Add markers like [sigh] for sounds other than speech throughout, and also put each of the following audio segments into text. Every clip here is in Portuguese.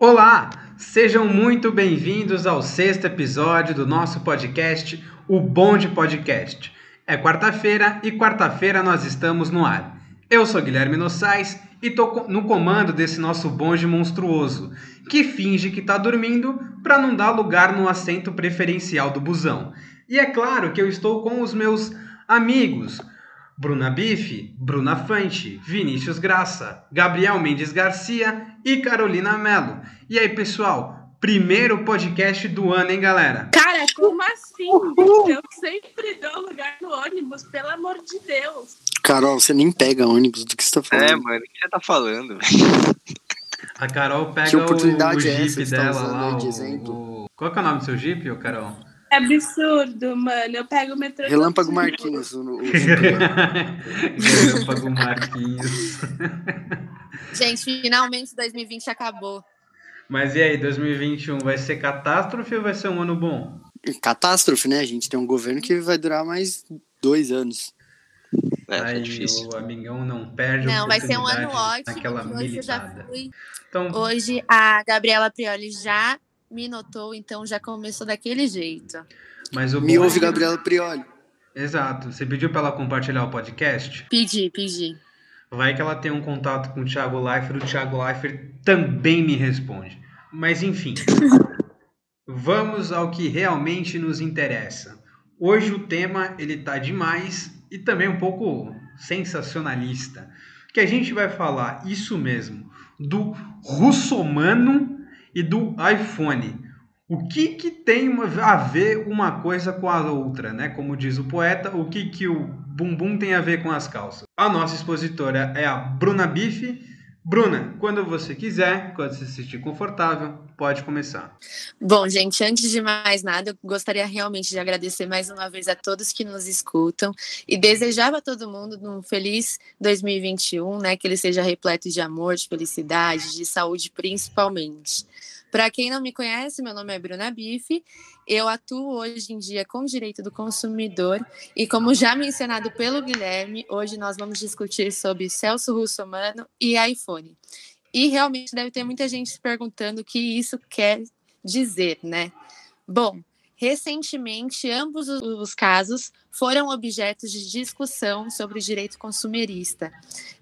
Olá, sejam muito bem-vindos ao sexto episódio do nosso podcast, o Bonde Podcast. É quarta-feira e quarta-feira nós estamos no ar. Eu sou Guilherme Nossais e tô no comando desse nosso bonde monstruoso, que finge que tá dormindo para não dar lugar no assento preferencial do busão. E é claro que eu estou com os meus amigos, Bruna Bife, Bruna Fante, Vinícius Graça, Gabriel Mendes Garcia e Carolina Mello. E aí, pessoal? Primeiro podcast do ano, hein, galera? Cara, como assim? Eu sempre dou lugar no ônibus, pelo amor de Deus. Carol, você nem pega ônibus do que você tá falando. É, mano, o que você tá falando? A Carol pega Que oportunidade o, o é essa tá dela lá. o- o- Qual que é o nome do seu jeep, ô Carol? É absurdo, mano. Eu pego o metrô. Relâmpago. Marquinhos. O, o, [laughs] Relâmpago Marquinhos. Gente, finalmente 2020 acabou. Mas e aí, 2021 vai ser catástrofe ou vai ser um ano bom? catástrofe, né? A gente tem um governo que vai durar mais dois anos. É, aí é difícil. o amigão não perde Não, vai ser um ano ótimo. hoje eu já militada. fui. Então, Hoje a Gabriela Prioli já me notou, então já começou daquele jeito. mas o Me bom ouve, Gabriela Prioli. Exato. Você pediu pra ela compartilhar o podcast? Pedi, pedi. Vai que ela tem um contato com o Thiago Leifert, o Thiago Leifert também me responde. Mas enfim, [laughs] vamos ao que realmente nos interessa. Hoje o tema ele tá demais e também um pouco sensacionalista, que a gente vai falar isso mesmo do russomano e do iPhone. O que, que tem a ver uma coisa com a outra, né? Como diz o poeta, o que, que o bumbum tem a ver com as calças? A nossa expositora é a Bruna Bife. Bruna, quando você quiser, quando você se sentir confortável, pode começar. Bom, gente, antes de mais nada, eu gostaria realmente de agradecer mais uma vez a todos que nos escutam e desejar a todo mundo um feliz 2021, né? Que ele seja repleto de amor, de felicidade, de saúde, principalmente. Para quem não me conhece, meu nome é Bruna Bife. Eu atuo hoje em dia com direito do consumidor e, como já mencionado pelo Guilherme, hoje nós vamos discutir sobre Celso Russomano e iPhone. E realmente deve ter muita gente se perguntando o que isso quer dizer, né? Bom, recentemente ambos os- os casos foram objetos de discussão sobre o direito consumerista,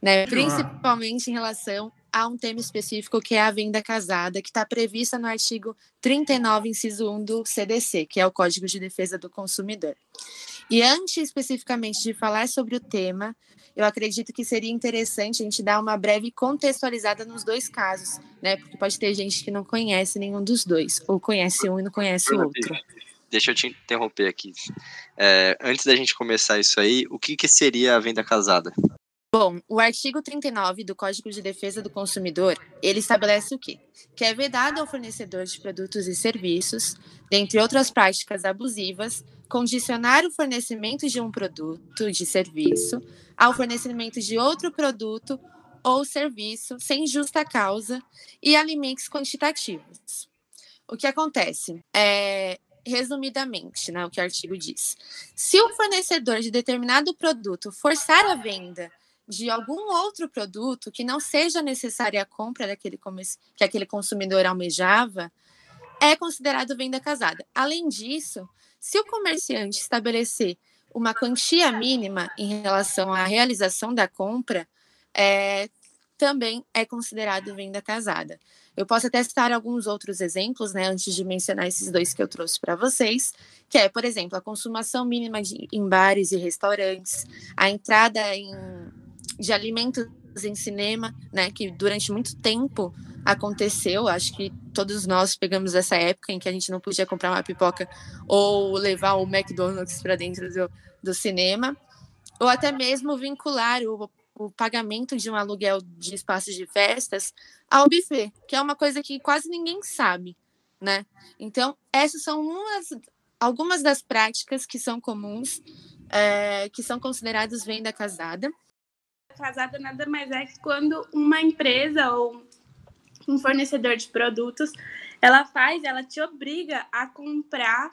né? Principalmente em relação a um tema específico que é a venda casada, que está prevista no artigo 39, inciso 1 do CDC, que é o Código de Defesa do Consumidor. E antes especificamente de falar sobre o tema, eu acredito que seria interessante a gente dar uma breve contextualizada nos dois casos, né? Porque pode ter gente que não conhece nenhum dos dois, ou conhece um e não conhece o outro. Deixa eu te interromper aqui. É, antes da gente começar isso aí, o que, que seria a venda casada? Bom, o artigo 39 do Código de Defesa do Consumidor, ele estabelece o quê? Que é vedado ao fornecedor de produtos e serviços, dentre outras práticas abusivas, condicionar o fornecimento de um produto de serviço ao fornecimento de outro produto ou serviço sem justa causa e a limites quantitativos. O que acontece? É, resumidamente, né, o que o artigo diz. Se o fornecedor de determinado produto forçar a venda de algum outro produto que não seja necessária a compra daquele que aquele consumidor almejava, é considerado venda casada. Além disso, se o comerciante estabelecer uma quantia mínima em relação à realização da compra, é, também é considerado venda casada. Eu posso até citar alguns outros exemplos, né, antes de mencionar esses dois que eu trouxe para vocês, que é, por exemplo, a consumação mínima de, em bares e restaurantes, a entrada em, de alimentos em cinema, né, que durante muito tempo aconteceu. Acho que todos nós pegamos essa época em que a gente não podia comprar uma pipoca ou levar o McDonald's para dentro do, do cinema, ou até mesmo vincular o, o pagamento de um aluguel de espaços de festas ao buffet, que é uma coisa que quase ninguém sabe, né? Então, essas são umas, algumas das práticas que são comuns, é, que são consideradas venda casada. Casada nada mais é que quando uma empresa ou um fornecedor de produtos, ela faz, ela te obriga a comprar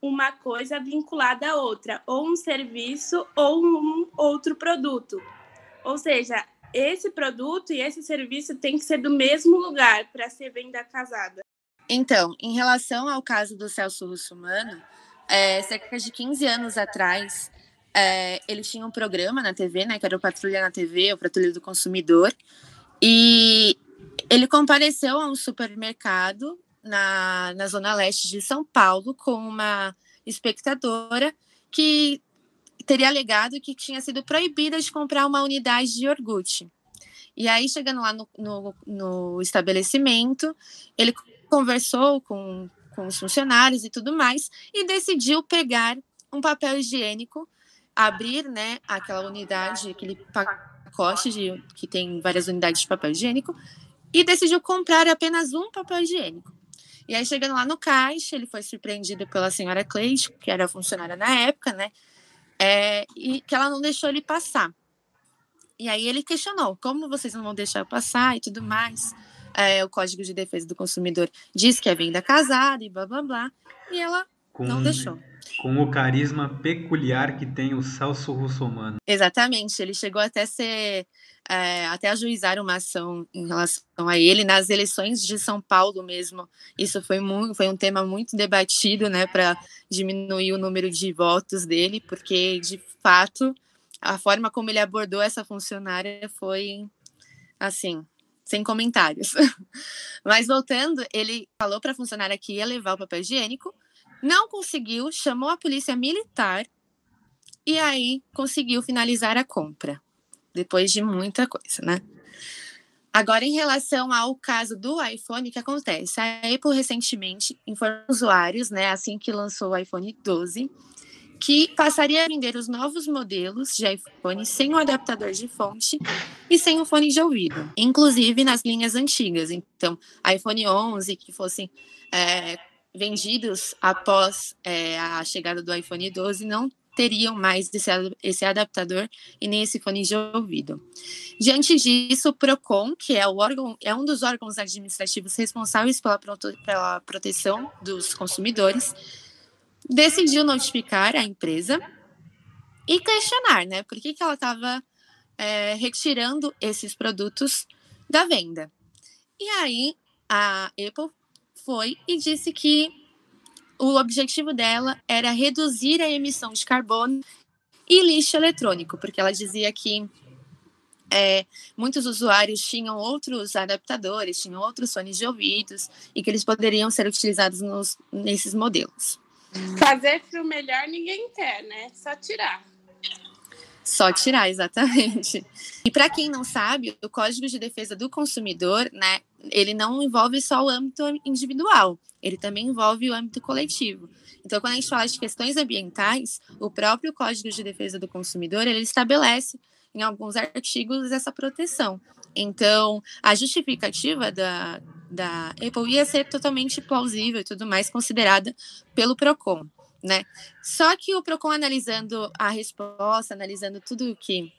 uma coisa vinculada a outra, ou um serviço ou um outro produto. Ou seja, esse produto e esse serviço tem que ser do mesmo lugar para ser venda casada? Então, em relação ao caso do Celso Russomano, é, cerca de 15 anos atrás, é, ele tinha um programa na TV, né, que era o Patrulha na TV, o Patrulha do Consumidor, e ele compareceu a um supermercado na, na zona leste de São Paulo com uma espectadora que teria alegado que tinha sido proibida de comprar uma unidade de iogurte. E aí, chegando lá no, no, no estabelecimento, ele conversou com, com os funcionários e tudo mais, e decidiu pegar um papel higiênico, abrir né, aquela unidade, aquele pacote de, que tem várias unidades de papel higiênico, e decidiu comprar apenas um papel higiênico. E aí, chegando lá no caixa, ele foi surpreendido pela senhora Cleide, que era funcionária na época, né? É, e que ela não deixou ele passar. E aí ele questionou, como vocês não vão deixar eu passar e tudo mais? É, o Código de Defesa do Consumidor diz que é venda casada e blá, blá, blá. E ela com, não deixou. Com o carisma peculiar que tem o Celso Russomano. Exatamente, ele chegou até ser é, até ajuizar uma ação em relação a ele nas eleições de São Paulo mesmo. Isso foi, muito, foi um tema muito debatido, né, para diminuir o número de votos dele, porque de fato a forma como ele abordou essa funcionária foi assim sem comentários. [laughs] Mas voltando, ele falou para a funcionária que ia levar o papel higiênico, não conseguiu, chamou a polícia militar e aí conseguiu finalizar a compra depois de muita coisa, né? Agora, em relação ao caso do iPhone, o que acontece? A Apple recentemente informou usuários, né, assim que lançou o iPhone 12, que passaria a vender os novos modelos de iPhone sem o adaptador de fonte e sem o fone de ouvido, inclusive nas linhas antigas. Então, iPhone 11 que fossem é, vendidos após é, a chegada do iPhone 12 não teriam mais esse, esse adaptador e nem esse fone de ouvido. Diante disso, o Procon, que é, o órgão, é um dos órgãos administrativos responsáveis pela, pela proteção dos consumidores, decidiu notificar a empresa e questionar, né, por que, que ela estava é, retirando esses produtos da venda. E aí a Apple foi e disse que o objetivo dela era reduzir a emissão de carbono e lixo eletrônico, porque ela dizia que é, muitos usuários tinham outros adaptadores, tinham outros fones de ouvidos e que eles poderiam ser utilizados nos, nesses modelos. Fazer frio melhor ninguém quer, né? Só tirar. Só tirar, exatamente. E para quem não sabe, o Código de Defesa do Consumidor, né, ele não envolve só o âmbito individual, ele também envolve o âmbito coletivo. Então, quando a gente fala de questões ambientais, o próprio Código de Defesa do Consumidor, ele estabelece em alguns artigos essa proteção. Então, a justificativa da, da Apple ia ser totalmente plausível e tudo mais, considerada pelo PROCON, né? Só que o PROCON analisando a resposta, analisando tudo que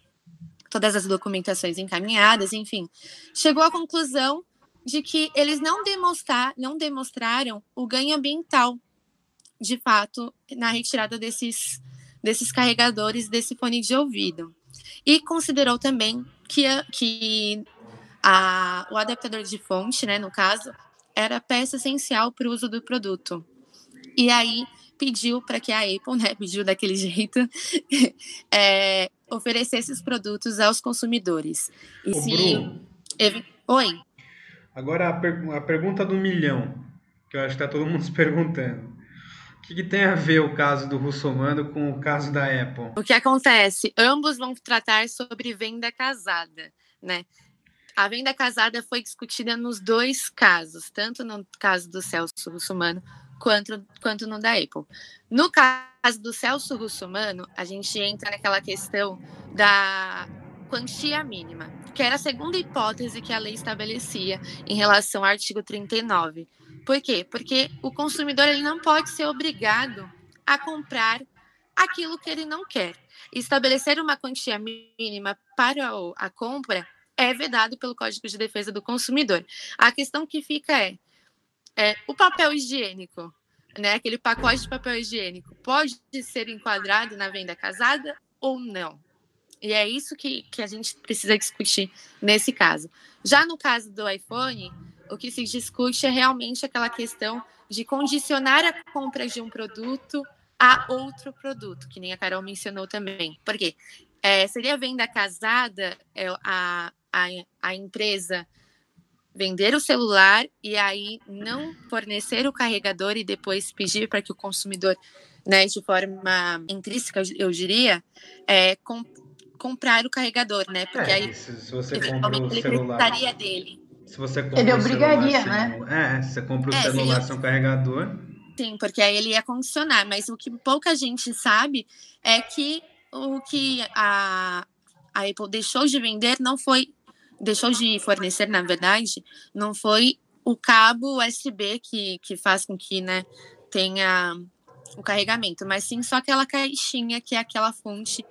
todas as documentações encaminhadas, enfim, chegou à conclusão de que eles não, demonstrar, não demonstraram o ganho ambiental, de fato, na retirada desses, desses carregadores desse fone de ouvido. E considerou também que, que a, o adaptador de fonte, né, no caso, era peça essencial para o uso do produto. E aí pediu para que a Apple, né, pediu daquele [laughs] jeito, é, oferecesse os produtos aos consumidores. E Ô, se... Oi. Agora a, per... a, pergunta do milhão, que eu acho que está todo mundo [laughs] se perguntando. O que, que, tem a ver o caso do Russomano com o caso da Apple? O que acontece? Ambos vão tratar sobre venda casada, né? A venda casada foi discutida nos dois casos, tanto no caso do Celso Russomano quanto, quanto no da Apple. No caso do Celso Russomano, a gente entra naquela questão da quantia mínima, que era a segunda hipótese que a lei estabelecia em relação ao artigo 39. Por quê? Porque o consumidor ele não pode ser obrigado a comprar aquilo que ele não quer. Estabelecer uma quantia mínima para a compra é vedado pelo Código de Defesa do Consumidor. A questão que fica é, é o papel higiênico, né, aquele pacote de papel higiênico, pode ser enquadrado na venda casada ou não? E é isso que, que a gente precisa discutir nesse caso. Já no caso do iPhone, o que se discute é realmente aquela questão de condicionar a compra de um produto a outro produto, que nem a Carol mencionou também. Por quê? É, seria venda casada é, a, a, a empresa vender o celular e aí não fornecer o carregador e depois pedir para que o consumidor, né, de forma intrínseca, eu diria, é, com, comprar o carregador, né? Porque É, aí se, se você compra o ele celular. precisaria dele. Se você compra Ele o celular obrigaria, sem né? o- É, se você compra o É, celular sem o carregador. Sim, porque aí ele ia condicionar, mas o que pouca gente sabe é que o que a, a Apple deixou de vender não foi, deixou de fornecer, na verdade, não foi o cabo USB que, que faz com que né, tenha o carregamento, mas sim só aquela caixinha que é aquela fonte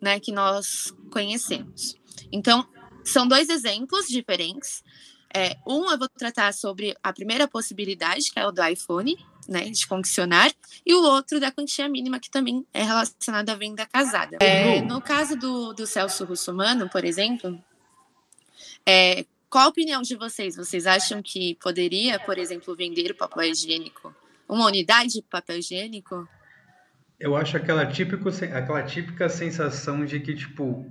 né, que nós conhecemos. Então, são dois exemplos diferentes. É, um eu vou tratar sobre a primeira possibilidade, que é o do iPhone, né, de condicionar, e o outro da quantia mínima, que também é relacionado à venda casada. É, no caso do, do Celso Russomano, por exemplo, é, qual a opinião de vocês? Vocês acham que poderia, por exemplo, vender o papel higiênico, uma unidade de papel higiênico? Eu acho aquela, típico, aquela típica sensação de que, tipo,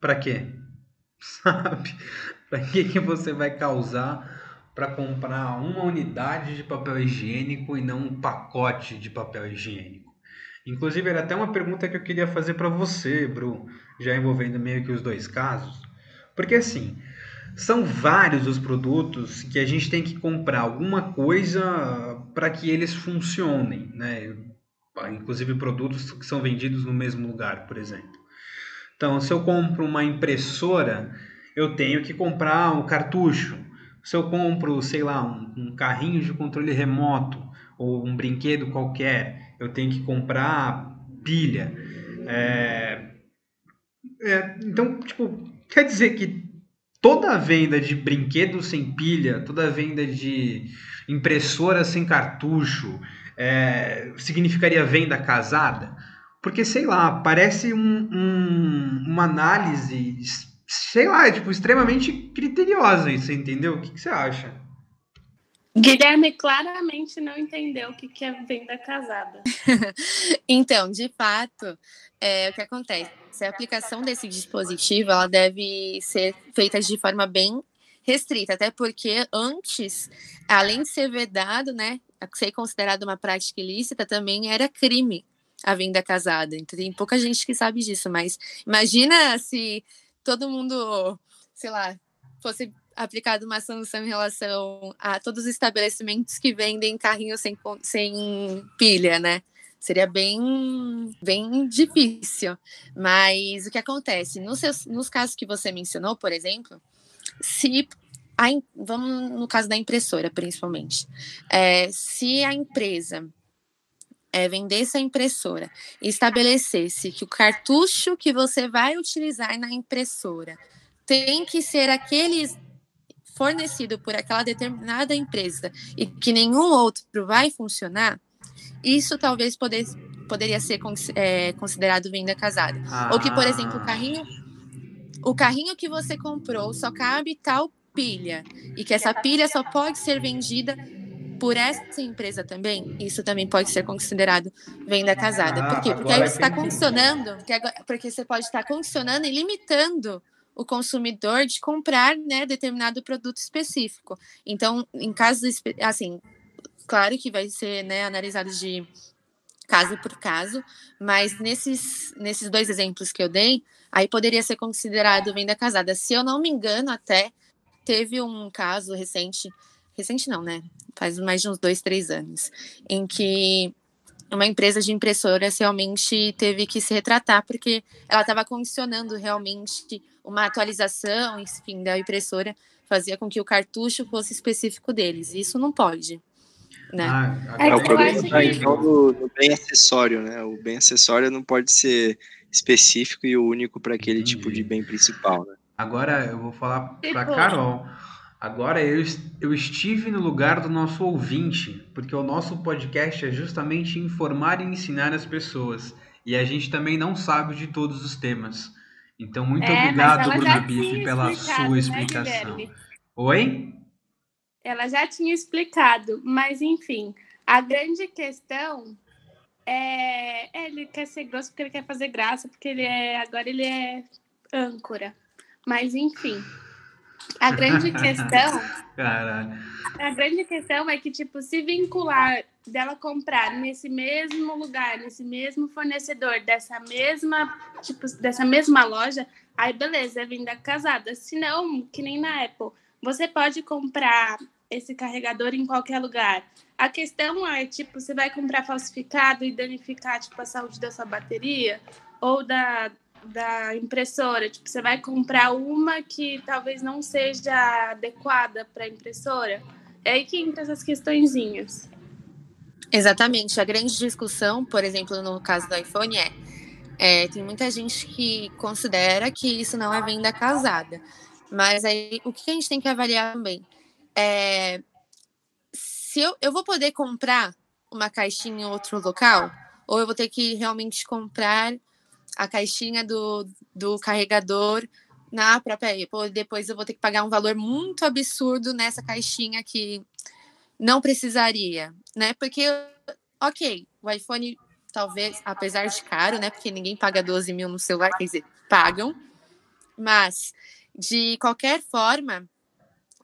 pra quê? [laughs] Sabe? Pra que, que você vai causar para comprar uma unidade de papel higiênico e não um pacote de papel higiênico? Inclusive, era até uma pergunta que eu queria fazer para você, Bru, já envolvendo meio que os dois casos. Porque, assim, são vários os produtos que a gente tem que comprar alguma coisa para que eles funcionem, né? inclusive produtos que são vendidos no mesmo lugar, por exemplo. Então, se eu compro uma impressora, eu tenho que comprar um cartucho. Se eu compro, sei lá, um, um carrinho de controle remoto ou um brinquedo qualquer, eu tenho que comprar pilha. É... É, então, tipo, quer dizer que toda venda de brinquedo sem pilha, toda venda de impressora sem cartucho, é, significaria venda casada? Porque, sei lá, parece um, um, uma análise, sei lá, tipo, extremamente criteriosa isso, entendeu? O que, que, você acha? Guilherme claramente não entendeu o que, que é venda casada. [laughs] então, de fato, é, o que acontece? A aplicação desse dispositivo ela deve ser feita de forma bem restrita, até porque antes, além de ser vedado, né, ser considerado uma prática ilícita, também era crime a venda casada. Então, tem pouca gente que sabe disso, mas imagina se todo mundo, sei lá, fosse aplicado uma sanção em relação a todos os estabelecimentos que vendem carrinhos sem, sem pilha, né? Seria bem, bem difícil. Mas o que acontece? Nos, seus, nos casos que você mencionou, por exemplo, se a, vamos no caso da impressora, principalmente. É, se a empresa é, vendesse a impressora e estabelecesse que o cartucho que você vai utilizar na impressora tem que ser aquele fornecido por aquela determinada empresa e que nenhum outro vai funcionar, isso talvez poder, poderia ser é, considerado venda casada. Ah. Ou que, por exemplo, o carrinho, o carrinho que você comprou só cabe tal pilha e que essa pilha só pode ser vendida por essa empresa também, isso também pode ser considerado venda casada. Por quê? Porque aí você está condicionando, porque você pode estar condicionando e limitando o consumidor de comprar né, determinado produto específico. Então, em casos assim, claro que vai ser né, analisado de caso por caso, mas nesses, nesses dois exemplos que eu dei, aí poderia ser considerado venda casada. Se eu não me engano, até teve um caso recente, recente não, né? Faz mais de uns dois, três anos, em que uma empresa de impressoras realmente teve que se retratar porque ela estava condicionando realmente uma atualização, enfim, da impressora fazia com que o cartucho fosse específico deles. Isso não pode. Né? Ah, é, o problema que... tá então no, no, bem acessório, né? O bem acessório não pode ser específico e único para aquele tipo de bem principal, né? Agora eu vou falar para Carol. Agora eu, eu estive no lugar do nosso ouvinte, porque o nosso podcast é justamente informar e ensinar as pessoas. E a gente também não sabe de todos os temas. Então, muito É, obrigado, Bruna Bife, pela sua né, explicação. Guilherme? Oi? Ela já tinha explicado, mas enfim, a grande questão é, é, ele quer ser grosso porque ele quer fazer graça, porque ele é agora ele é âncora. Mas enfim, a grande [laughs] questão, Caralho. a grande questão é que tipo se vincular dela comprar nesse mesmo lugar, nesse mesmo fornecedor, dessa mesma tipo dessa mesma loja, aí beleza, é venda casada. Se não, que nem na Apple, você pode comprar esse carregador em qualquer lugar. A questão é, tipo, você vai comprar falsificado e danificar, tipo, a saúde da sua bateria ou da, da impressora. Tipo, você vai comprar uma que talvez não seja adequada para a impressora. É aí que entra essas questõezinhas. Exatamente. A grande discussão, por exemplo, no caso do iPhone, é, é, tem muita gente que considera que isso não é venda casada. Mas aí o que a gente tem que avaliar também? É, se eu, eu vou poder comprar uma caixinha em outro local, ou eu vou ter que realmente comprar a caixinha do, do carregador na própria Apple. Depois eu vou ter que pagar um valor muito absurdo nessa caixinha que não precisaria, né? Porque, ok, o iPhone talvez, apesar de caro, né? Porque ninguém paga 12 mil no celular, quer dizer, pagam, mas de qualquer forma,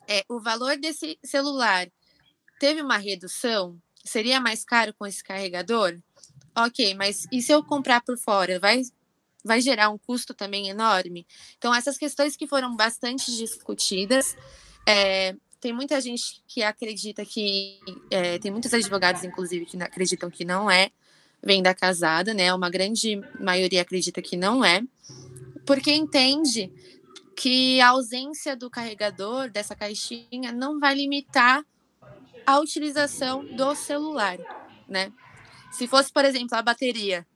é, o valor desse celular teve uma redução? Seria mais caro com esse carregador? Ok, mas e se eu comprar por fora? Vai, vai gerar um custo também enorme? Então, essas questões que foram bastante discutidas. É, tem muita gente que acredita que. É, tem muitos advogados, inclusive, que acreditam que não é venda casada, né? Uma grande maioria acredita que não é, porque entende que a ausência do carregador dessa caixinha não vai limitar a utilização do celular, né? Se fosse, por exemplo, a bateria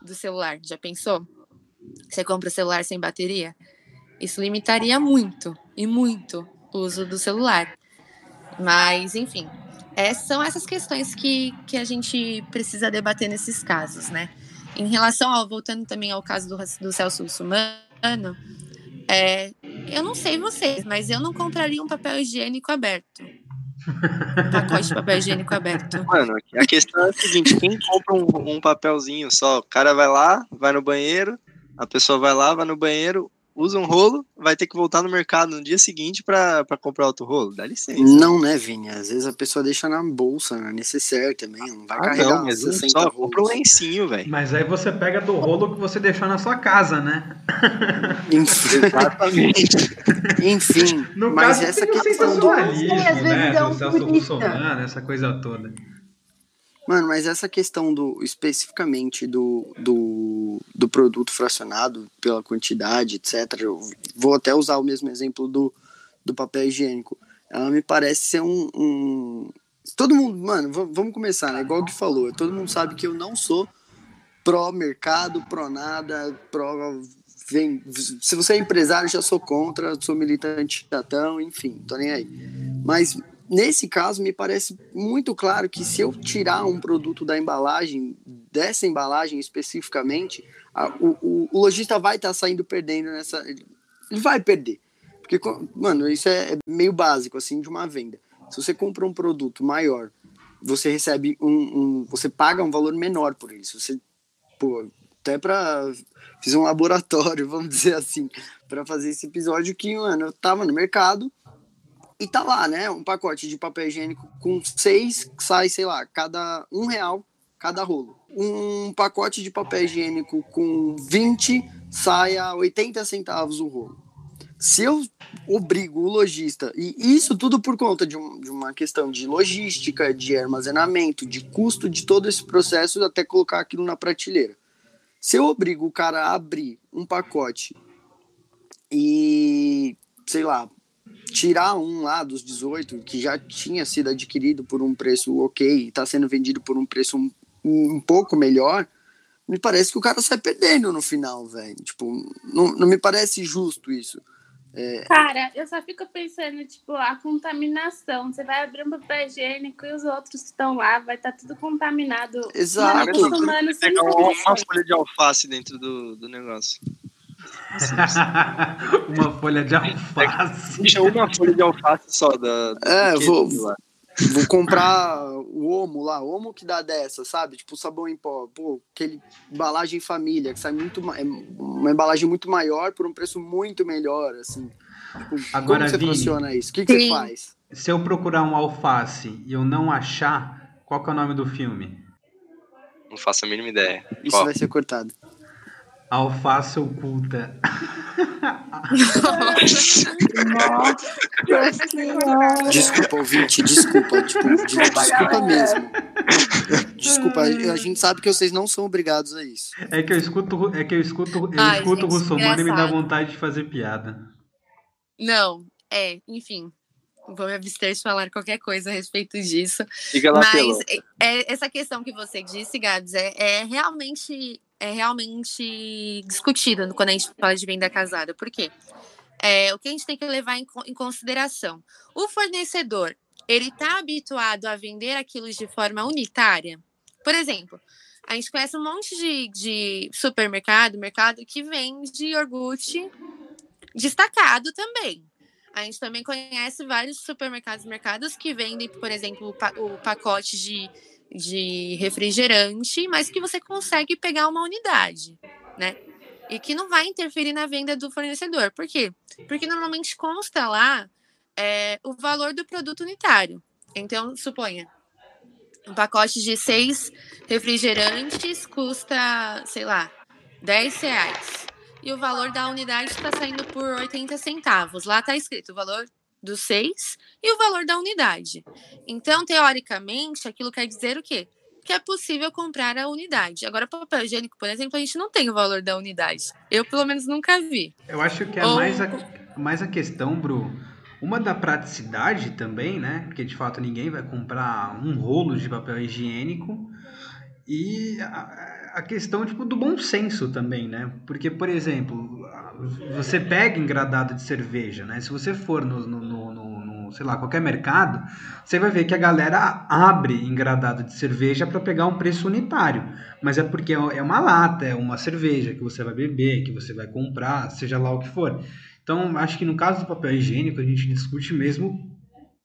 do celular, já pensou? Você compra o celular sem bateria? Isso limitaria muito e muito o uso do celular. Mas, enfim, é, são essas questões que, que a gente precisa debater nesses casos, né? Em relação ao, voltando também ao caso do, do Celso Russumano, é, eu não sei vocês, mas eu não compraria um papel higiênico aberto. Um pacote de papel higiênico aberto. Mano, a questão é a seguinte: quem compra um, um, papelzinho só, o cara vai lá, vai no banheiro, a pessoa vai lá, vai no banheiro, usa um rolo, vai ter que voltar no mercado no dia seguinte para comprar outro rolo. Dá licença. Não, né, Vini? Às vezes a pessoa deixa na bolsa, na necessário também, não vai ah, carregar não, mas só compra um lencinho, velho. Mas aí você pega do rolo que você deixou na sua casa, né? Exatamente. [laughs] Enfim, no mas caso, essa questão do... sensacionalismo, né, do Celso Russomano, essa coisa toda. Mano, mas essa questão do especificamente do, do, do produto fracionado pela quantidade, etc. Eu vou até usar o mesmo exemplo do, do papel higiênico. Ela me parece ser um, um... Todo mundo, mano, vamos começar, né? Igual que falou, todo mundo sabe que eu não sou pró-mercado, pró-nada, pró. Vem... Se você é empresário, já sou contra, sou militante chatão, enfim, tô nem aí. Mas nesse caso, me parece muito claro que se eu tirar um produto da embalagem, dessa embalagem especificamente, a, o, o, o, lojista vai estar tá saindo perdendo nessa. Ele vai perder. Porque, mano, isso é, é meio básico, assim, de uma venda. Se você compra um produto maior, você recebe um. um você paga um valor menor por. Se você. Pô, até para fiz um laboratório, [laughs] vamos dizer assim, para fazer esse episódio que, mano, eu tava no mercado, e tá lá, né? Um pacote de papel higiênico com seis, sai, sei lá, cada um real cada rolo. Um pacote de papel higiênico com 20 sai a 80 centavos o rolo. Se eu obrigo o lojista, e isso tudo por conta de, um, de uma questão de logística, de armazenamento, de custo de todo esse processo até colocar aquilo na prateleira. Se eu obrigo o cara a abrir um pacote e, sei lá, tirar um lá dos 18 que já tinha sido adquirido por um preço ok e está sendo vendido por um preço um, um, pouco melhor, me parece que o cara sai perdendo no final, velho. Tipo, não, não me parece justo isso. É... Cara, eu só fico pensando, tipo, a contaminação. Você vai abrir um papel higiênico e os outros que estão lá, vai estar tá tudo contaminado. Exato. Mano, pegar uma, uma folha de alface dentro do, do negócio. [laughs] uma folha de alface. Deixa uma folha de alface só da. É, vou-. Vou comprar o Omo lá, Omo que dá dessa, sabe? Tipo sabão em pó. Pô, aquele embalagem família, que sai muito é uma embalagem muito maior por um preço muito melhor, assim. Tipo, Agora, como você Vini, funciona isso? O que, que você faz? Se eu procurar um alface e eu não achar, qual que é o nome do filme? Não faço a mínima ideia. Isso Qual? vai ser cortado. Alface oculta. Nossa senhora. Desculpa, ouvinte, desculpa. Tipo, de- desculpa mesmo. Desculpa, a gente sabe que vocês não são obrigados a isso. É que eu escuto, é que eu escuto, eu Ai, escuto o gente, Russomano e me dá vontade de fazer piada. Não, é, enfim. Vou me abster de falar qualquer coisa a respeito disso. Mas é- é- essa questão que você disse, Gabs, é, é realmente é realmente discutida quando a gente fala de venda casada. Por quê? É, o que a gente tem que levar em, em consideração? O fornecedor, ele está habituado a vender aquilo de forma unitária? Por exemplo, a gente conhece um monte de, de supermercado, mercado que vende iogurte destacado também. A gente também conhece vários supermercados, mercados que vendem, por exemplo, o pacote de, de refrigerante, mas que você consegue pegar uma unidade, né? E que não vai interferir na venda do fornecedor. Por quê? Porque normalmente consta lá é, o valor do produto unitário. Então, suponha, um pacote de seis refrigerantes custa, sei lá, 10 reais e o valor da unidade está saindo por 80 centavos. Lá está escrito o valor dos seis e o valor da unidade. Então, teoricamente, aquilo quer dizer o quê? Que é possível comprar a unidade. Agora, papel higiênico, por exemplo, a gente não tem o valor da unidade. Eu, pelo menos, nunca vi. Eu acho que é Ou- mais, a, mais a questão, Bru. Uma da praticidade também, né? Porque de fato ninguém vai comprar um rolo de papel higiênico. E a, a questão tipo, do bom senso também, né? Porque, por exemplo, você pega engradado de cerveja, né? Se você for no, no, no- no- sei lá, qualquer mercado, você vai ver que a galera abre engradado de cerveja para pegar um preço unitário. Mas é porque é uma lata, é uma cerveja que você vai beber, que você vai comprar, seja lá o que for. Então, acho que no caso do papel higiênico, a gente discute mesmo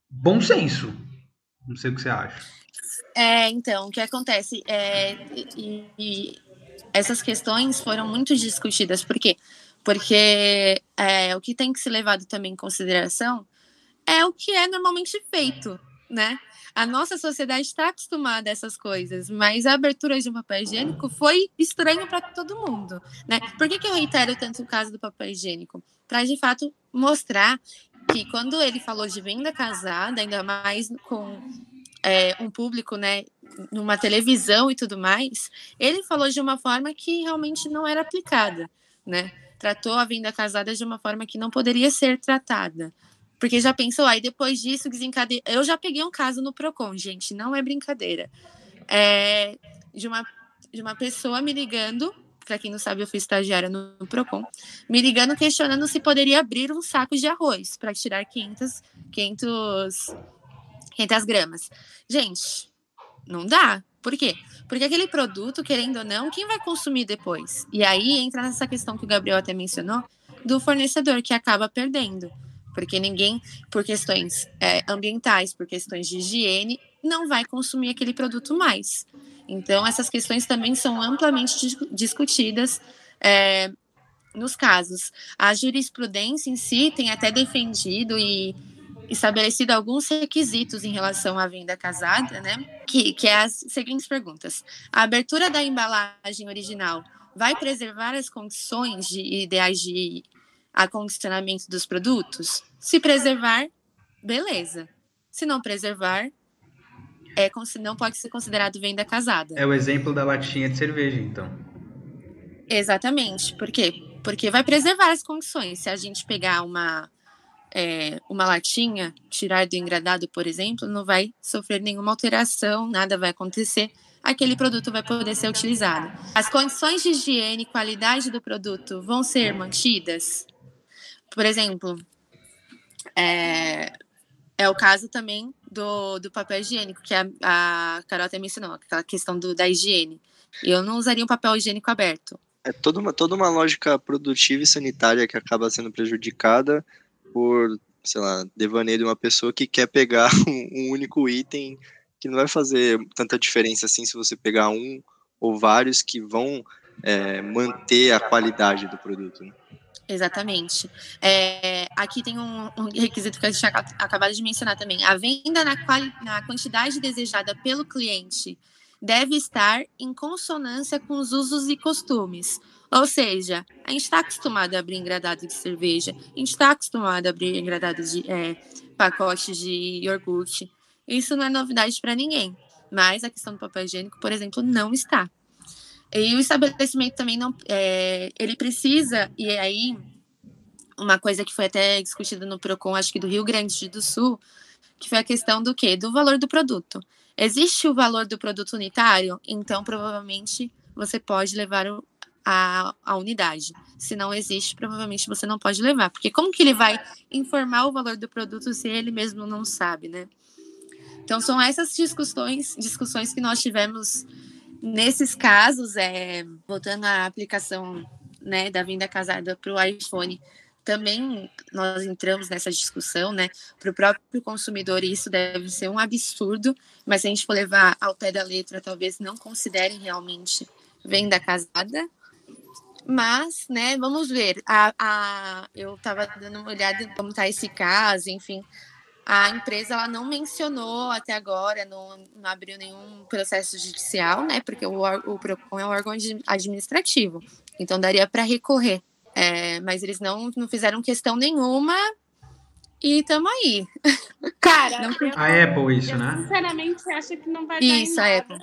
bom senso. Não sei o que você acha. É, então, o que acontece? É, e, e essas questões foram muito discutidas. Por quê? Porque é, o que tem que ser levado também em consideração é o que é normalmente feito, né? A nossa sociedade está acostumada a essas coisas, mas a abertura de um papel higiênico foi estranho para todo mundo, né? Por que, que eu reitero tanto o caso do papel higiênico? Para, de fato, mostrar que quando ele falou de venda casada, ainda mais com é, um público, né, numa televisão e tudo mais, ele falou de uma forma que realmente não era aplicada, né? Tratou a venda casada de uma forma que não poderia ser tratada. Porque já pensou, aí depois disso desencadeia. Eu já peguei um caso no Procon, gente, não é brincadeira. É, de, uma, de uma pessoa me ligando, para quem não sabe, eu fui estagiária no, no Procon, me ligando questionando se poderia abrir um saco de arroz para tirar 500, 500 500 gramas. Gente, não dá. Por quê? Porque aquele produto, querendo ou não, quem vai consumir depois? E aí entra nessa questão que o Gabriel até mencionou, do fornecedor, que acaba perdendo. Porque ninguém, por questões é, ambientais, por questões de higiene, não vai consumir aquele produto mais. Então, essas questões também são amplamente dis- discutidas é, nos casos. A jurisprudência em si tem até defendido e estabelecido alguns requisitos em relação à venda casada, né? Que, que é as seguintes perguntas: a abertura da embalagem original vai preservar as condições de ideais de acondicionamento dos produtos? Se preservar, beleza. Se não preservar, é, não pode ser considerado venda casada. É o exemplo da latinha de cerveja, então. Exatamente. Por quê? Porque vai preservar as condições. Se a gente pegar uma, é, uma latinha, tirar do engradado, por exemplo, não vai sofrer nenhuma alteração, nada vai acontecer. Aquele produto vai poder ser utilizado. As condições de higiene e qualidade do produto vão ser mantidas? Por exemplo, é, é o caso também do, do papel higiênico, que a, a Carol até mencionou, aquela questão do, da higiene. Eu não usaria um papel higiênico aberto. É toda uma, toda uma lógica produtiva e sanitária que acaba sendo prejudicada por, sei lá, devaneio de uma pessoa que quer pegar [laughs] um, um único item que não vai fazer tanta diferença assim se você pegar um ou vários que vão é, manter a qualidade do produto. Né? Exatamente. É, aqui tem um, um, requisito que a gente acabado de mencionar também. A venda na, quali, na quantidade desejada pelo cliente deve estar em consonância com os usos e costumes. Ou seja, a gente está acostumado a abrir engradado de cerveja, a gente está acostumado a abrir engradado de é, pacotes de iogurte. Isso não é novidade para ninguém. Mas a questão do papel higiênico, por exemplo, não está. E o estabelecimento também não, é, ele precisa, e aí uma coisa que foi até discutida no Procon, acho que do Rio Grande do Sul, que foi a questão do quê? Do valor do produto. Existe o valor do produto unitário, então provavelmente você pode levar o, a, a unidade. Se não existe, provavelmente você não pode levar, porque como que ele vai informar o valor do produto se ele mesmo não sabe, né? Então são essas discussões, discussões que nós tivemos Nesses casos, é, voltando à aplicação né, da venda casada para o iPhone, também nós entramos nessa discussão, né? Para o próprio consumidor, isso deve ser um absurdo, mas se a gente for levar ao pé da letra, talvez não considerem realmente venda casada. Mas, né, vamos ver. A, a, eu estava dando uma olhada em como está esse caso, enfim a empresa ela não mencionou até agora, não, não abriu nenhum processo judicial, né? Porque o, o PROCON é um órgão administrativo, então daria para recorrer. É, mas eles não, não fizeram questão nenhuma e estamos aí. Cara, não, eu, a Apple, isso, eu, né? Sinceramente, acho que não vai isso, dar nada. a Apple.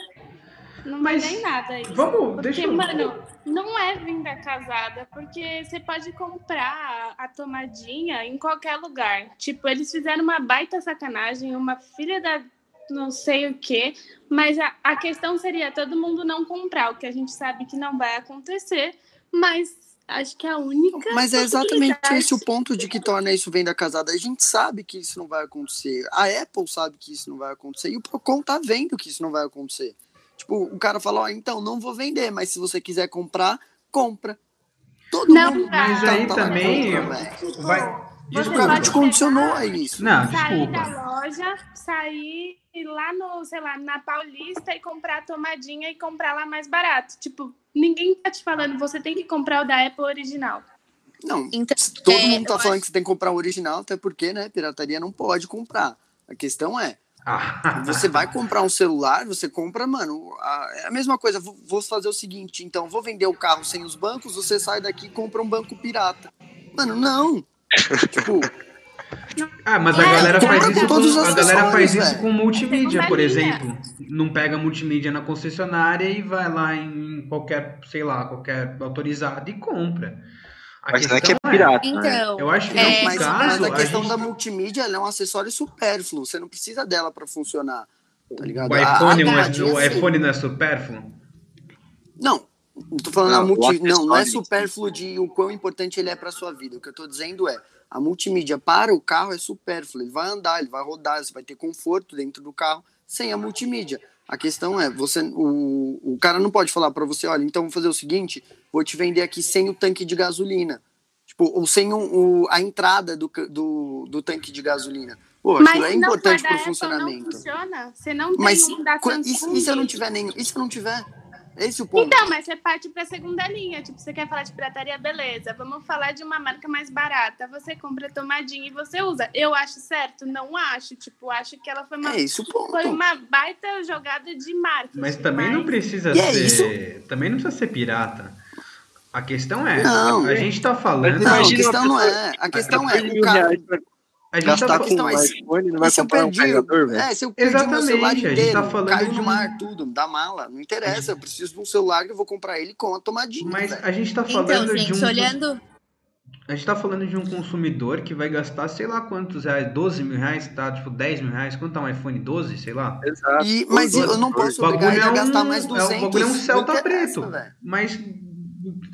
Não vai dar em nada isso. Vamos, porque, deixa eu... mano, não é venda casada, porque você pode comprar a tomadinha em qualquer lugar. Tipo, eles fizeram uma baita sacanagem, uma filha da não sei o que, mas a, a questão seria todo mundo não comprar, o que a gente sabe que não vai acontecer, mas acho que a única. Mas é exatamente esse o ponto de que torna isso venda casada. A gente sabe que isso não vai acontecer. A Apple sabe que isso não vai acontecer. E o Procon tá vendo que isso não vai acontecer. Tipo, o cara fala, ó, então, não vou vender, mas se você quiser comprar, compra. Todo Não, mundo. Mas tá- aí tá também compra, vai. O Você cara pode te condicionou a isso. Não, sair desculpa. da loja, sair lá no, sei lá, na Paulista e comprar a tomadinha e comprar lá mais barato. Tipo, ninguém tá te falando, você tem que comprar o da Apple original. Não, Então, todo é, mundo tá falando acho- que você tem que comprar o original, até porque, né, pirataria não pode comprar. A questão é, [laughs] você vai comprar um celular, você compra, mano, a, é a mesma coisa, vou, vou fazer o seguinte, então, vou vender o carro sem os bancos, você sai daqui e compra um banco pirata. Mano, não. [laughs] tipo, Ah, mas a É, galera faz com isso todos com, os a galera faz isso com multimídia, por exemplo. Não pega multimídia na concessionária e vai lá em qualquer, sei lá, qualquer autorizado e compra. A Mas não é que é questão pirata, né? Então, Eu acho que É, mas, caso, mas a a questão gente- da multimídia ela é um acessório supérfluo. Você não precisa dela pra funcionar. Tá ligado? o A- a iPhone, não é, o sim. iPhone não é supérfluo? Não, não tô falando Não, a multi... não, não é supérfluo de o quão importante ele é pra sua vida. O que eu tô dizendo é, a multimídia para o carro é supérfluo. Ele vai andar, ele vai rodar, você vai ter conforto dentro do carro sem a multimídia. A questão é, você, o, o cara não pode falar pra você, olha, então vou fazer o seguinte, vou te vender aqui sem o tanque de gasolina. Tipo, ou sem o, o- a entrada do, do, do tanque de gasolina. Pô, aquilo é importante pro Apple, funcionamento. Não funciona. Você não tem Mas um da qu- e, Samsung. e se eu não tiver nenhum? E se eu não tiver? Esse é o ponto. Então, mas você parte pra segunda linha. Tipo, você quer falar de pirataria, beleza. Vamos falar de uma marca mais barata. Você compra a tomadinha e você usa. Eu acho certo? Não acho. Tipo, acho que ela foi uma, é esse o ponto. foi uma baita jogada de marketing. Mas também não precisa E é ser. Também não precisa ser pirata. A questão é, Não. a, a gente tá falando. Não, a questão não é. A questão é, Mil o cara. A gente tá gastar falando. com questão um é- iPhone, não vai se eu comprar um perdi, carregador, velho? é, se eu perdi o meu celular Exatamente, a gente inteiro, tá falando caiu de no um- mar, tudo, da mala, não interessa, eu preciso de um celular que eu vou comprar ele com a tomadinha. Mas velho. a gente tá falando então de gente, um. olhando. A gente tá falando de um consumidor que vai gastar, sei lá quantos reais, 12 mil reais, tá? Tipo, 10 mil reais. Quanto tá um iPhone 12, sei lá? Exato. E- mas Dois, eu não posso obrigar ele a gastar mais é 200. um, o bagulho é um Celta preto. velho. Mas,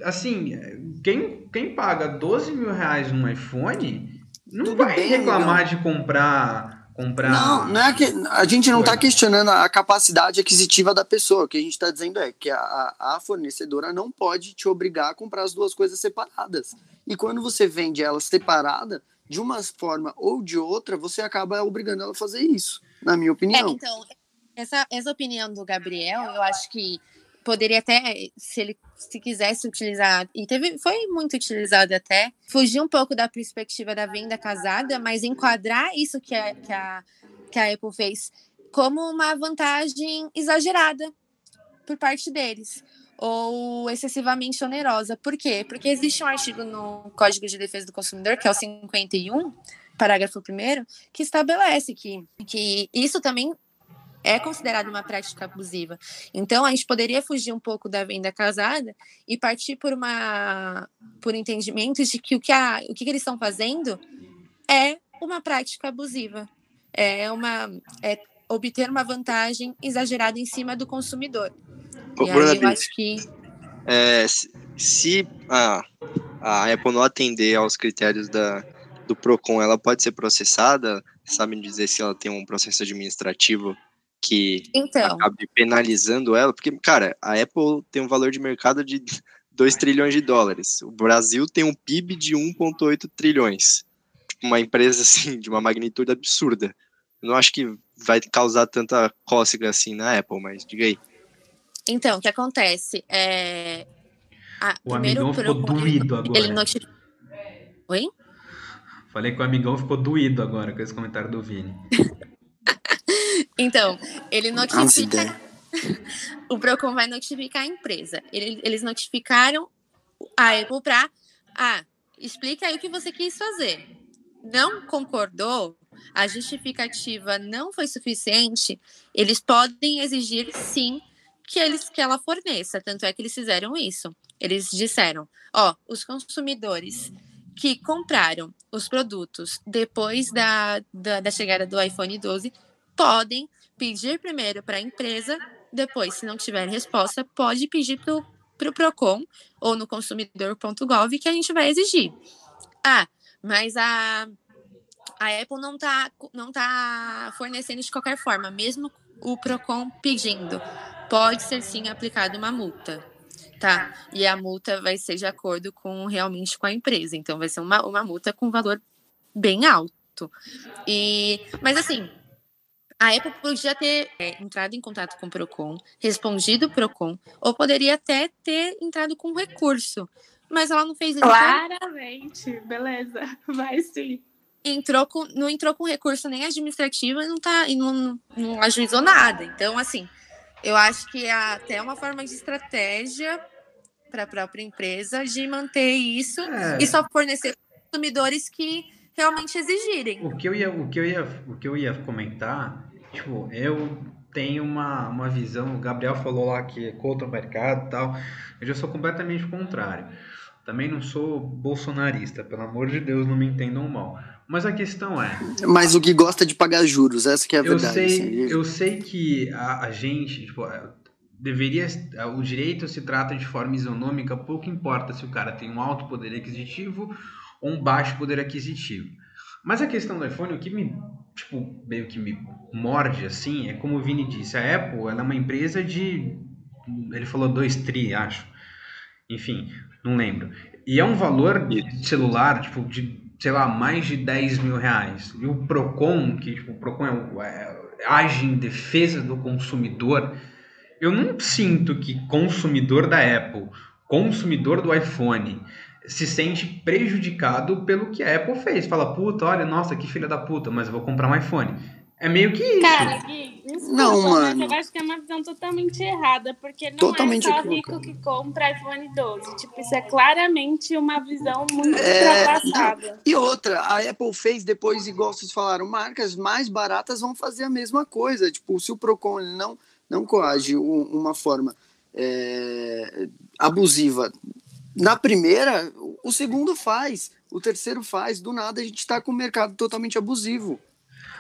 assim, quem, quem paga 12 mil reais num iPhone não Tudo vai bem, reclamar de comprar comprar. Não, não é que a gente não está questionando a capacidade aquisitiva da pessoa. O que a gente está dizendo é que a, a fornecedora não pode te obrigar a comprar as duas coisas separadas. E quando você vende elas separada, de uma forma ou de outra, você acaba obrigando ela a fazer isso, na minha É, opinião. então, essa, essa opinião do Gabriel, eu acho que poderia até, se ele se quisesse utilizar, e teve, foi muito utilizado até, fugir um pouco da perspectiva da venda casada, mas enquadrar isso que a, que a, que a Apple fez como uma vantagem exagerada por parte deles, ou excessivamente onerosa. Por quê? Porque existe um artigo no Código de Defesa do Consumidor, que é o 51, parágrafo 1 que estabelece que, que isso também é considerado uma prática abusiva. Então, a gente poderia fugir um pouco da venda casada e partir por uma por entendimento de que o que, a, o que eles estão fazendo é uma prática abusiva. É uma é obter uma vantagem exagerada em cima do consumidor. Ô, e Bruna eu acho que é, se, a, a Apple não atender aos critérios da, do PROCON, ela pode ser processada? Sabem dizer se ela tem um processo administrativo que então, acabe penalizando ela? Porque, cara, a Apple tem um valor de mercado de [laughs] 2 trilhões de dólares. O Brasil tem um PIB de 1,8 trilhões. Tipo, uma empresa, [laughs] assim, de uma magnitude absurda. Eu não acho que vai causar tanta cócega assim na Apple, mas diga aí. então, o que acontece é a, O primeiro amigão ficou doído agora. ele notifica Oi? Falei que o amigão ficou doído agora com esse comentário do Vini. [laughs] Então, ele notifica. [laughs] O Procon vai notificar a empresa. Ele- Eles notificaram a Apple para. Ah, explica aí o que você quis fazer. Não concordou? A justificativa não foi suficiente? Eles podem exigir sim que eles que ela forneça. Tanto é que eles fizeram isso. Eles disseram: ó, os consumidores que compraram os produtos depois da, da, da chegada do iPhone 12 podem pedir primeiro para a empresa, depois, se não tiver resposta, pode pedir para o pro Procon ou no consumidor.gov que a gente vai exigir. Ah, mas a, a Apple não está não tá fornecendo de qualquer forma, mesmo o Procon pedindo. Pode ser sim aplicada uma multa. Tá? E a multa vai ser de acordo com realmente com a empresa. Então vai ser uma, uma multa com valor bem alto. E, mas assim, a Apple podia ter é, entrado em contato com o Procon, respondido o Procon, ou poderia até ter entrado com recurso. Mas ela não fez isso. Claramente, beleza. [laughs] Vai sim. Entrou com, não entrou com recurso nem administrativo e não, tá, e não, não, não ajuizou nada. Então, assim, eu acho que é até uma forma de estratégia para a própria empresa de manter isso É. e só fornecer consumidores que realmente exigirem. O que eu ia, o que eu ia, o que eu ia comentar, tipo, eu tenho uma, uma visão, o Gabriel falou lá que é contra o mercado e tal, eu já sou completamente contrário. Também não sou bolsonarista, pelo amor de Deus, não me entendam mal. Mas a questão é, Mas o que gosta de pagar juros, essa que é a eu verdade. sei, assim. eu sei que a, a gente, tipo, é, deveria, o direito se trata de forma isonômica, pouco importa se o cara tem um alto poder aquisitivo ou um baixo poder aquisitivo. Mas a questão do iPhone, o que me, tipo, meio que me morde assim, é como o Vini disse, a Apple, ela é uma empresa de, ele falou 2 tri, acho. Enfim, não lembro. E é um valor de celular, tipo, de, sei lá, mais de 10 mil reais. E o Procon, que tipo, o Procon é, é- age em defesa do consumidor, eu não sinto que consumidor da Apple, consumidor do iPhone, se sente prejudicado pelo que a Apple fez. Fala, puta, olha, nossa, que filha da puta, mas eu vou comprar um iPhone. É meio que isso. Cara, Gui, desculpa, Não, mas mano. eu acho que é uma visão totalmente errada, porque não Totalmente é só equivocada. rico que compra iPhone 12. Tipo, isso é claramente uma visão muito É, ultrapassada. E outra, a Apple fez depois, igual vocês falaram, marcas mais baratas vão fazer a mesma coisa. Tipo, se o Procon não, não coage um- uma forma é, abusiva na primeira, o segundo faz, o terceiro faz, do nada a gente está com o mercado totalmente abusivo.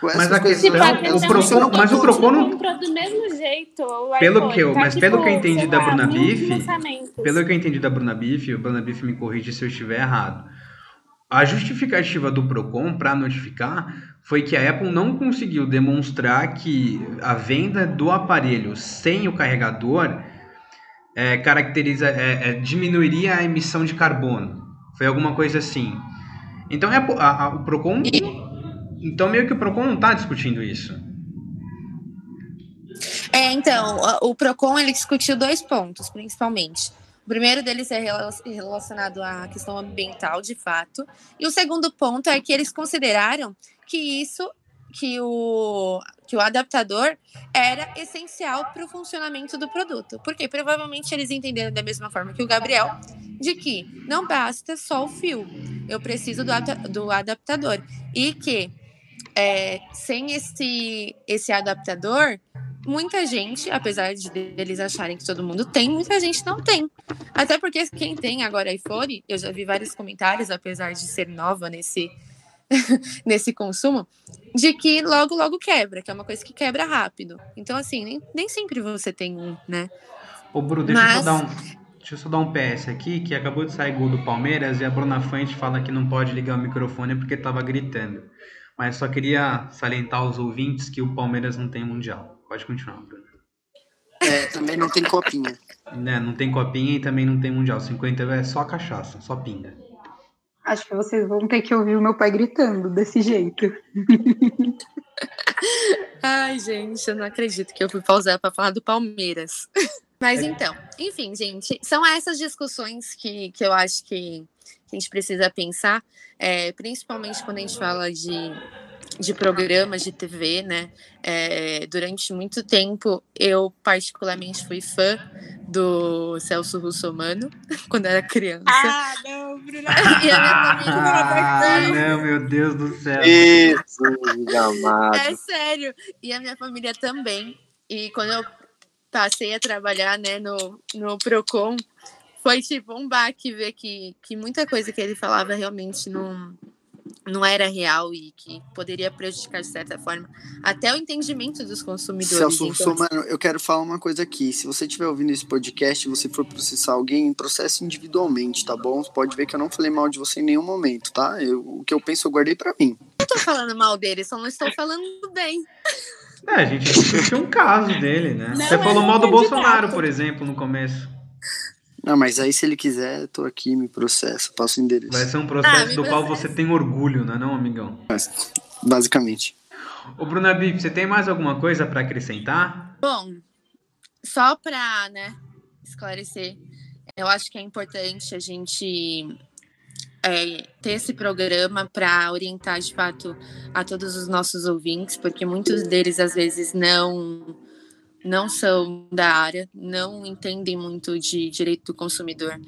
Mas a questão- Tipo, a o Procon- é mas o. Procon não- compra do mesmo jeito. o Pelo iPhone, que eu- tá, mas pelo tipo, que eu entendi sei da lá, Bruna Biff. Pelo que eu entendi da Bruna Biff, o Bruna Biff me corrige se eu estiver errado. a justificativa do Procon para notificar foi que a Apple não conseguiu demonstrar que a venda do aparelho sem o carregador é, caracteriza, é, é, diminuiria a emissão de carbono. Foi alguma coisa assim. Então a, a, o Procon, então meio que o Procon não está discutindo isso. É, então, o Procon ele discutiu dois pontos, principalmente. O primeiro deles é relacionado à questão ambiental, de fato, e o segundo ponto é que eles consideraram que isso, que o, que o adaptador era essencial para o funcionamento do produto, porque provavelmente eles entenderam da mesma forma que o Gabriel, de que não basta só o fio, eu preciso do, do adaptador, e que é, sem esse, esse adaptador, muita gente, apesar de eles acharem que todo mundo tem, muita gente não tem. Até porque quem tem agora iPhone, eu já vi vários comentários, apesar de ser nova nesse, [laughs] nesse consumo, de que logo, logo quebra, que é uma coisa que quebra rápido. Então, assim, nem, nem sempre você tem um, né? Ô, Bru, deixa, Mas... eu só dar um, deixa eu só dar um PS aqui, que acabou de sair gol do Palmeiras e a Bruna Fante fala que não pode ligar o microfone porque estava gritando. Mas só queria salientar aos ouvintes que o Palmeiras não tem mundial. Pode continuar, Bruno. É, também não tem copinha. [laughs] Né, não tem copinha e também não tem mundial. 50 é só cachaça, só pinga. Acho que vocês vão ter que ouvir o meu pai gritando desse jeito. [laughs] Ai, gente, eu não acredito que eu fui pausar para falar do Palmeiras. [laughs] Mas então, enfim, gente, são essas discussões que, que eu acho que, a gente precisa pensar, é, principalmente quando a gente fala de de programas de TV, né? É, durante muito tempo, eu particularmente fui fã do Celso Russomano, [laughs] quando era criança. Ah, não, Bruna! [laughs] e a minha família... Ah, não, meu Deus do céu! Isso, amado. É sério! E a minha família também. E quando eu passei a trabalhar, né, no, no Procon, foi tipo um baque ver que, que muita coisa que ele falava realmente não não era real e que poderia prejudicar de certa forma até o entendimento dos consumidores. Celso, então... mano, eu quero falar uma coisa aqui. Se você estiver ouvindo esse podcast e você for processar alguém, processe individualmente, tá bom? Você pode ver que eu não falei mal de você em nenhum momento, tá? Eu, o que eu penso eu guardei para mim. Eu tô falando mal dele, só não estou falando bem. É, a gente discutiu um caso dele, né? Não, você falou mal do Bolsonaro, por exemplo, no começo. Não, mas aí se ele quiser, tô aqui, me processo, passo o endereço. Vai ser um processo ah, do qual você tem orgulho, não é não, amigão? Mas, basicamente. Ô, Bruna Bip, você tem mais alguma coisa para acrescentar? Bom, só para né, esclarecer, eu acho que é importante a gente é, ter esse programa para orientar de fato a todos os nossos ouvintes, porque muitos deles às vezes não não são da área, não entendem muito de direito do consumidor,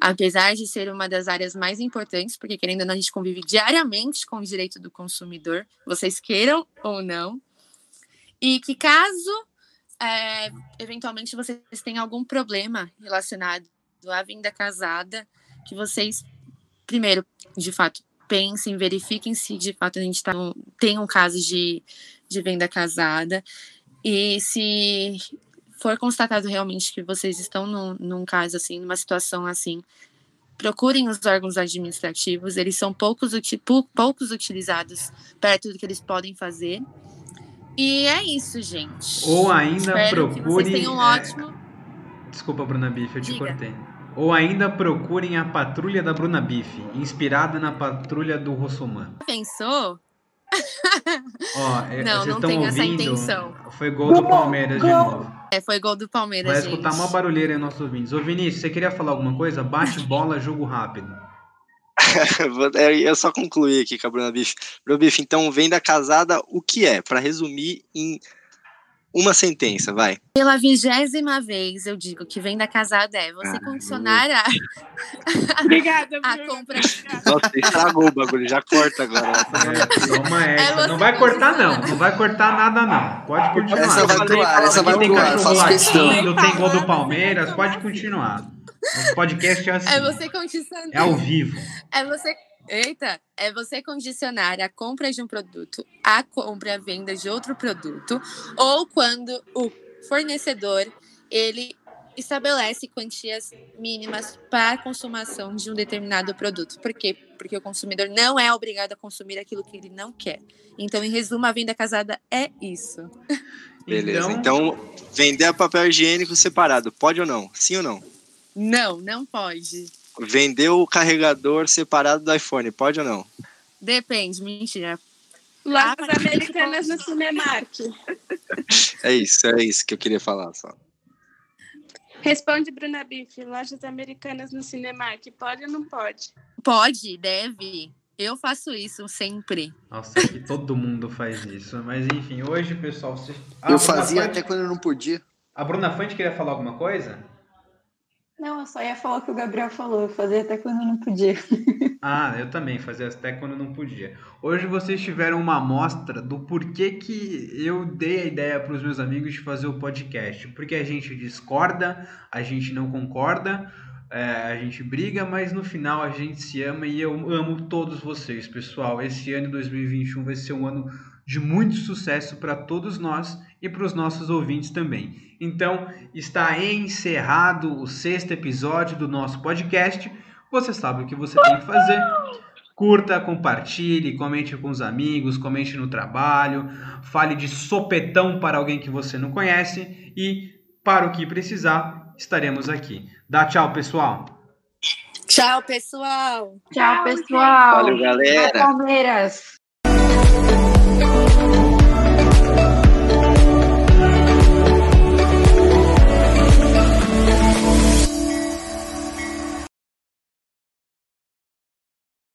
apesar de ser uma das áreas mais importantes, porque querendo ou não, a gente convive diariamente com o direito do consumidor, vocês queiram ou não, e que caso é, eventualmente vocês tenham algum problema relacionado à vinda casada, que vocês, primeiro, de fato, pensem, verifiquem se de fato a gente tá, tem um caso de, de venda casada e se for constatado realmente que vocês estão num, num caso assim, numa situação assim, procurem os órgãos administrativos, eles são poucos, poucos utilizados perto do que eles podem fazer. E é isso, gente. Ou ainda Espero procure. Um ótimo. É... Desculpa, Bruna Bife, eu te Diga. cortei. Ou ainda procurem a patrulha da Bruna Bife, inspirada na patrulha do Rossoman. Pensou? Ó, é, não, não tem essa intenção. Foi gol do Palmeiras de novo. É, foi gol do Palmeiras. Vai escutar gente. uma barulheira aí nossos ouvintes. Ô Vinícius, você queria falar alguma coisa? Bate [laughs] bola, jogo rápido. [laughs] eu só concluir aqui com a Bruna Bife. Bruna Bife, então, venda casada, o que é? Para resumir em uma sentença, vai. Pela vigésima vez eu digo que venda casada é você ah, condicionar a. [laughs] Obrigada, a compra. Nossa, estragou o bagulho, já corta agora. É, toma essa. É não vai cortar, não. Não vai cortar nada, não. Pode continuar. Essa vai pro ar, essa vai ar. Faço questão. Tem gol do Palmeiras, pode continuar. O podcast é assim. É você condicionar. É ao vivo. É você Eita, é você condicionar a compra de um produto à compra e venda de outro produto, ou quando o fornecedor ele estabelece quantias mínimas para a consumação de um determinado produto. Por quê? Porque o consumidor não é obrigado a consumir aquilo que ele não quer. Então, em resumo, a venda casada é isso. Beleza. Então, vender papel higiênico separado, pode ou não? Sim ou não? Não, não pode. Vender o carregador separado do iPhone, pode ou não? Depende, mentira. Lojas Ah, americanas no Cinemark. [laughs] É isso, é isso que eu queria falar só. Responde, Bruna Biff. Lojas americanas no Cinemark. Pode ou não pode? Pode, deve. Eu faço isso sempre. Nossa, que todo mundo faz isso. Mas enfim, hoje, pessoal, você... Ah, eu fazia Fante- até quando eu não podia. A Bruna Fante queria falar alguma coisa? Não, eu só ia falar o que o Gabriel falou. Eu fazia até quando não podia. [laughs] Ah, eu também fazia até quando não podia. Hoje vocês tiveram uma amostra do porquê que eu dei a ideia para os meus amigos de fazer o podcast. Porque a gente discorda, a gente não concorda, é, a gente briga, mas no final a gente se ama e eu amo todos vocês, pessoal. Esse ano de 2021 vai ser um ano de muito sucesso para todos nós e para os nossos ouvintes também. Então, está encerrado o sexto episódio do nosso podcast. Você sabe o que você tem que fazer. Curta, compartilhe, comente com os amigos, comente no trabalho, fale de sopetão para alguém que você não conhece e, para o que precisar, estaremos aqui. Dá tchau, pessoal. Tchau, pessoal! Tchau, pessoal. Valeu, galera. Vai, Palmeiras.